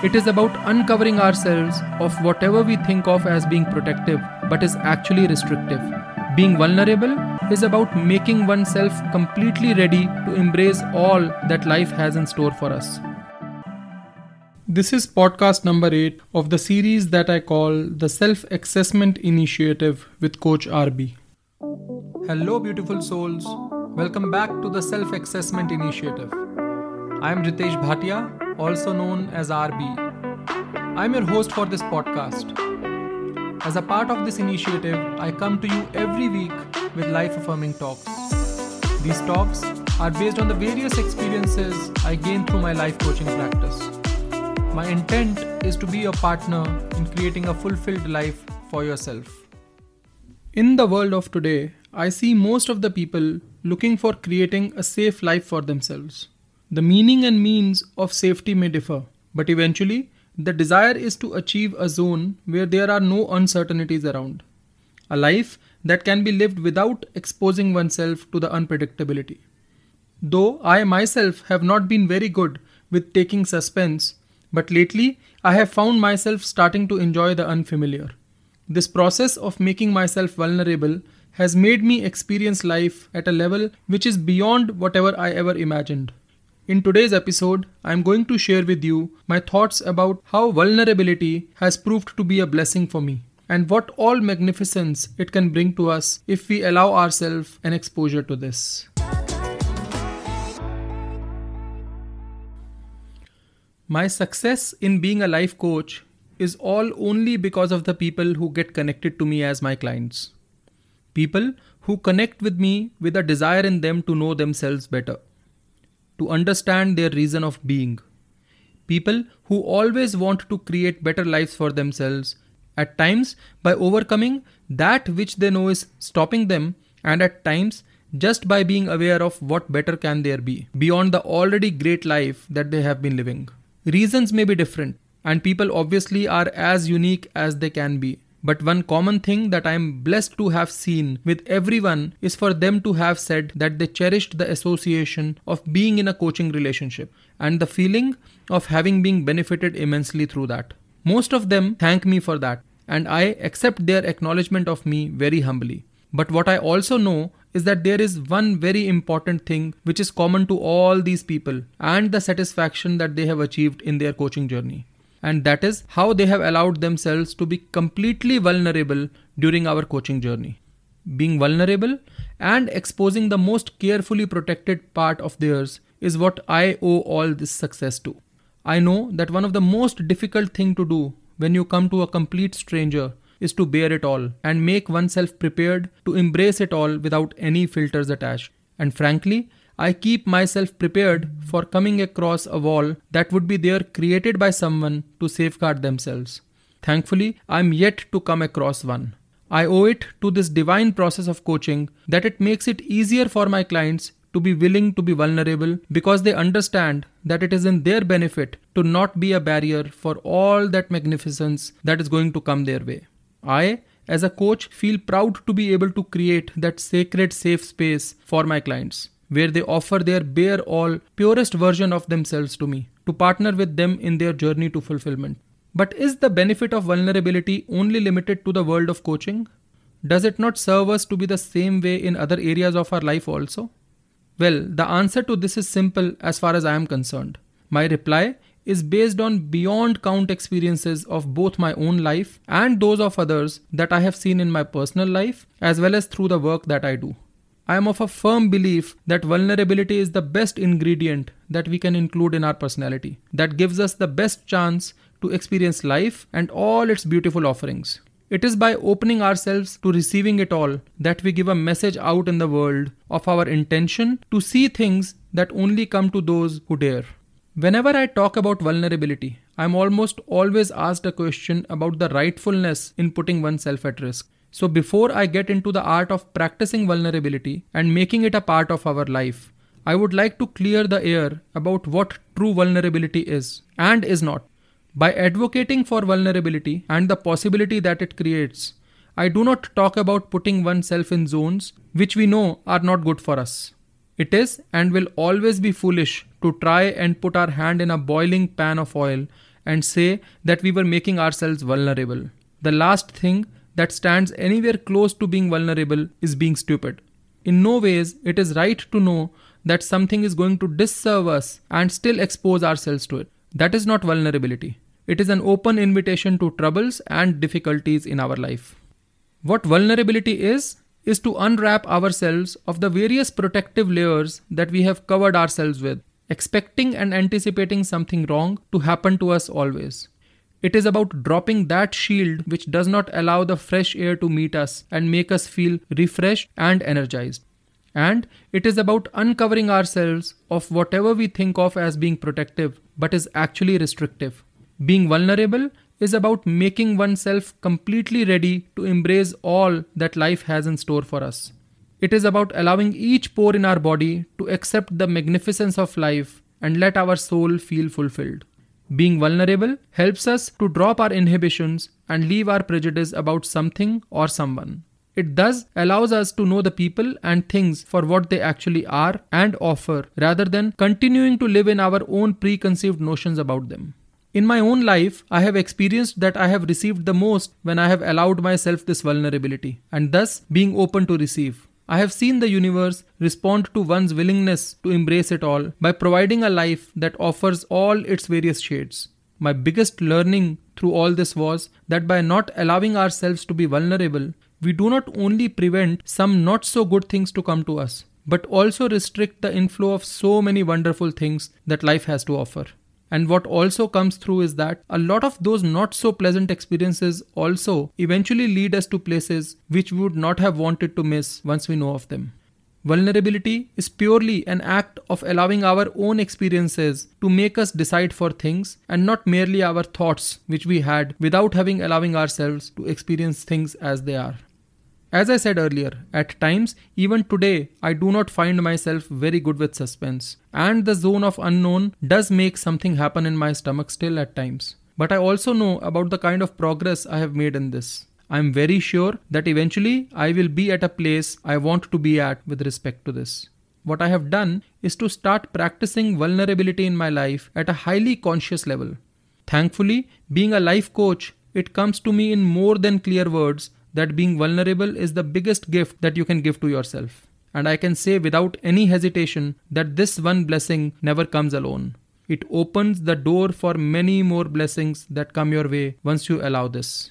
It is about uncovering ourselves of whatever we think of as being protective but is actually restrictive. Being vulnerable is about making oneself completely ready to embrace all that life has in store for us. This is podcast number 8 of the series that I call the Self Assessment Initiative with Coach RB. Hello, beautiful souls. Welcome back to the Self Assessment Initiative. I am Ritesh Bhatia, also known as RB. I am your host for this podcast. As a part of this initiative, I come to you every week with life affirming talks. These talks are based on the various experiences I gain through my life coaching practice. My intent is to be your partner in creating a fulfilled life for yourself. In the world of today, I see most of the people looking for creating a safe life for themselves. The meaning and means of safety may differ, but eventually, the desire is to achieve a zone where there are no uncertainties around. A life that can be lived without exposing oneself to the unpredictability. Though I myself have not been very good with taking suspense, but lately I have found myself starting to enjoy the unfamiliar. This process of making myself vulnerable has made me experience life at a level which is beyond whatever I ever imagined. In today's episode, I am going to share with you my thoughts about how vulnerability has proved to be a blessing for me and what all magnificence it can bring to us if we allow ourselves an exposure to this. My success in being a life coach is all only because of the people who get connected to me as my clients. People who connect with me with a desire in them to know themselves better to understand their reason of being. People who always want to create better lives for themselves, at times by overcoming that which they know is stopping them, and at times just by being aware of what better can there be beyond the already great life that they have been living. Reasons may be different, and people obviously are as unique as they can be. But one common thing that I am blessed to have seen with everyone is for them to have said that they cherished the association of being in a coaching relationship and the feeling of having been benefited immensely through that. Most of them thank me for that, and I accept their acknowledgement of me very humbly. But what I also know is that there is one very important thing which is common to all these people and the satisfaction that they have achieved in their coaching journey and that is how they have allowed themselves to be completely vulnerable during our coaching journey. Being vulnerable and exposing the most carefully protected part of theirs is what I owe all this success to. I know that one of the most difficult thing to do when you come to a complete stranger is to bear it all and make oneself prepared to embrace it all without any filters attached. And frankly, I keep myself prepared for coming across a wall that would be there created by someone to safeguard themselves. Thankfully, I am yet to come across one. I owe it to this divine process of coaching that it makes it easier for my clients to be willing to be vulnerable because they understand that it is in their benefit to not be a barrier for all that magnificence that is going to come their way. I, as a coach, feel proud to be able to create that sacred safe space for my clients where they offer their bare all, purest version of themselves to me, to partner with them in their journey to fulfillment. But is the benefit of vulnerability only limited to the world of coaching? Does it not serve us to be the same way in other areas of our life also? Well, the answer to this is simple as far as I am concerned. My reply is based on beyond count experiences of both my own life and those of others that I have seen in my personal life as well as through the work that I do. I am of a firm belief that vulnerability is the best ingredient that we can include in our personality, that gives us the best chance to experience life and all its beautiful offerings. It is by opening ourselves to receiving it all that we give a message out in the world of our intention to see things that only come to those who dare. Whenever I talk about vulnerability, I am almost always asked a question about the rightfulness in putting oneself at risk. So, before I get into the art of practicing vulnerability and making it a part of our life, I would like to clear the air about what true vulnerability is and is not. By advocating for vulnerability and the possibility that it creates, I do not talk about putting oneself in zones which we know are not good for us. It is and will always be foolish to try and put our hand in a boiling pan of oil and say that we were making ourselves vulnerable. The last thing that stands anywhere close to being vulnerable is being stupid. In no ways it is right to know that something is going to disserve us and still expose ourselves to it. That is not vulnerability. It is an open invitation to troubles and difficulties in our life. What vulnerability is, is to unwrap ourselves of the various protective layers that we have covered ourselves with, expecting and anticipating something wrong to happen to us always. It is about dropping that shield which does not allow the fresh air to meet us and make us feel refreshed and energized. And it is about uncovering ourselves of whatever we think of as being protective but is actually restrictive. Being vulnerable is about making oneself completely ready to embrace all that life has in store for us. It is about allowing each pore in our body to accept the magnificence of life and let our soul feel fulfilled. Being vulnerable helps us to drop our inhibitions and leave our prejudice about something or someone. It thus allows us to know the people and things for what they actually are and offer rather than continuing to live in our own preconceived notions about them. In my own life, I have experienced that I have received the most when I have allowed myself this vulnerability and thus being open to receive. I have seen the universe respond to one's willingness to embrace it all by providing a life that offers all its various shades. My biggest learning through all this was that by not allowing ourselves to be vulnerable, we do not only prevent some not so good things to come to us, but also restrict the inflow of so many wonderful things that life has to offer. And what also comes through is that a lot of those not so pleasant experiences also eventually lead us to places which we would not have wanted to miss once we know of them. Vulnerability is purely an act of allowing our own experiences to make us decide for things and not merely our thoughts which we had without having allowing ourselves to experience things as they are. As I said earlier, at times, even today, I do not find myself very good with suspense, and the zone of unknown does make something happen in my stomach still at times. But I also know about the kind of progress I have made in this. I am very sure that eventually I will be at a place I want to be at with respect to this. What I have done is to start practicing vulnerability in my life at a highly conscious level. Thankfully, being a life coach, it comes to me in more than clear words that being vulnerable is the biggest gift that you can give to yourself. And I can say without any hesitation that this one blessing never comes alone. It opens the door for many more blessings that come your way once you allow this.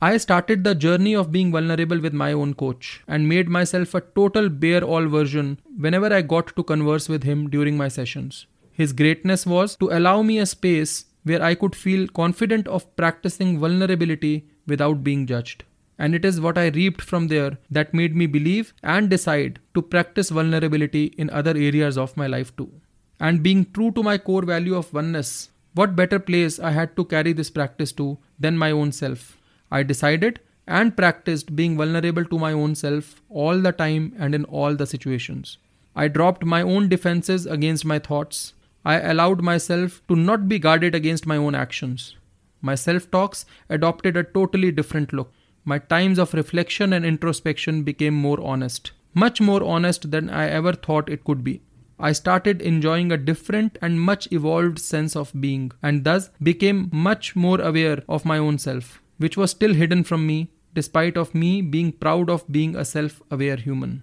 I started the journey of being vulnerable with my own coach and made myself a total bare all version whenever I got to converse with him during my sessions. His greatness was to allow me a space where I could feel confident of practicing vulnerability without being judged. And it is what I reaped from there that made me believe and decide to practice vulnerability in other areas of my life too. And being true to my core value of oneness, what better place I had to carry this practice to than my own self? I decided and practiced being vulnerable to my own self all the time and in all the situations. I dropped my own defenses against my thoughts. I allowed myself to not be guarded against my own actions. My self talks adopted a totally different look my times of reflection and introspection became more honest, much more honest than I ever thought it could be. I started enjoying a different and much evolved sense of being, and thus became much more aware of my own self, which was still hidden from me, despite of me being proud of being a self-aware human.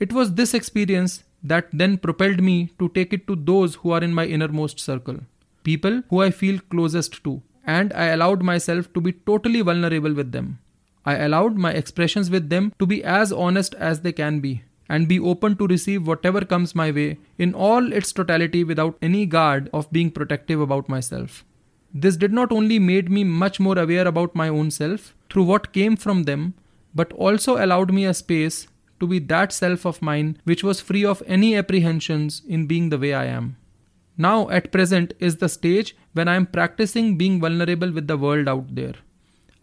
It was this experience that then propelled me to take it to those who are in my innermost circle, people who I feel closest to, and I allowed myself to be totally vulnerable with them. I allowed my expressions with them to be as honest as they can be and be open to receive whatever comes my way in all its totality without any guard of being protective about myself. This did not only made me much more aware about my own self through what came from them, but also allowed me a space to be that self of mine which was free of any apprehensions in being the way I am. Now, at present, is the stage when I am practicing being vulnerable with the world out there.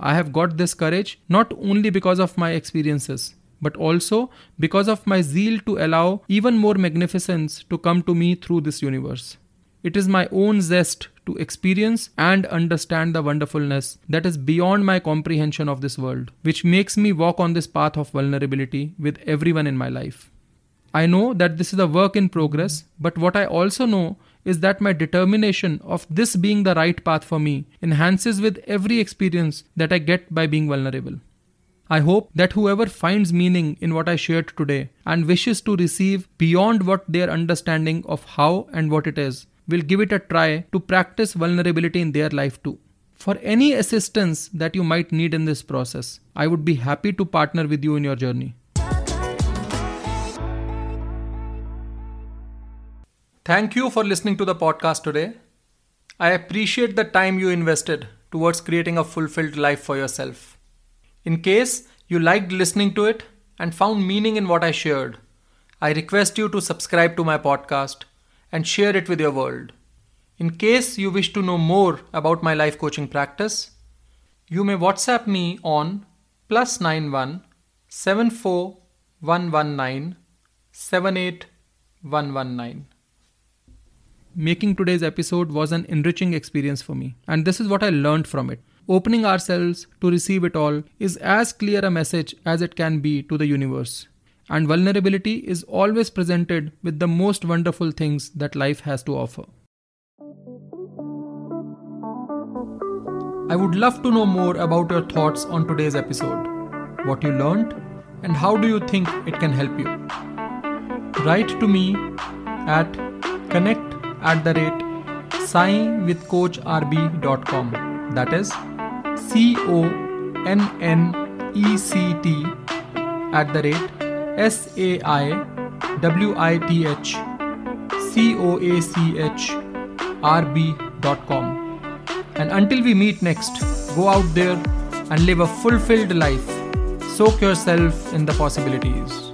I have got this courage not only because of my experiences, but also because of my zeal to allow even more magnificence to come to me through this universe. It is my own zest to experience and understand the wonderfulness that is beyond my comprehension of this world, which makes me walk on this path of vulnerability with everyone in my life. I know that this is a work in progress, but what I also know is that my determination of this being the right path for me enhances with every experience that I get by being vulnerable. I hope that whoever finds meaning in what I shared today and wishes to receive beyond what their understanding of how and what it is will give it a try to practice vulnerability in their life too. For any assistance that you might need in this process, I would be happy to partner with you in your journey. Thank you for listening to the podcast today. I appreciate the time you invested towards creating a fulfilled life for yourself. In case you liked listening to it and found meaning in what I shared, I request you to subscribe to my podcast and share it with your world. In case you wish to know more about my life coaching practice, you may WhatsApp me on plus 91 74119 78119. Making today's episode was an enriching experience for me, and this is what I learned from it. Opening ourselves to receive it all is as clear a message as it can be to the universe. And vulnerability is always presented with the most wonderful things that life has to offer. I would love to know more about your thoughts on today's episode. What you learned, and how do you think it can help you? Write to me at connect at the rate sign with saiwithcoachrb.com. That is C O N N E C T at the rate S A I W I T H C O A C H R B.com. And until we meet next, go out there and live a fulfilled life. Soak yourself in the possibilities.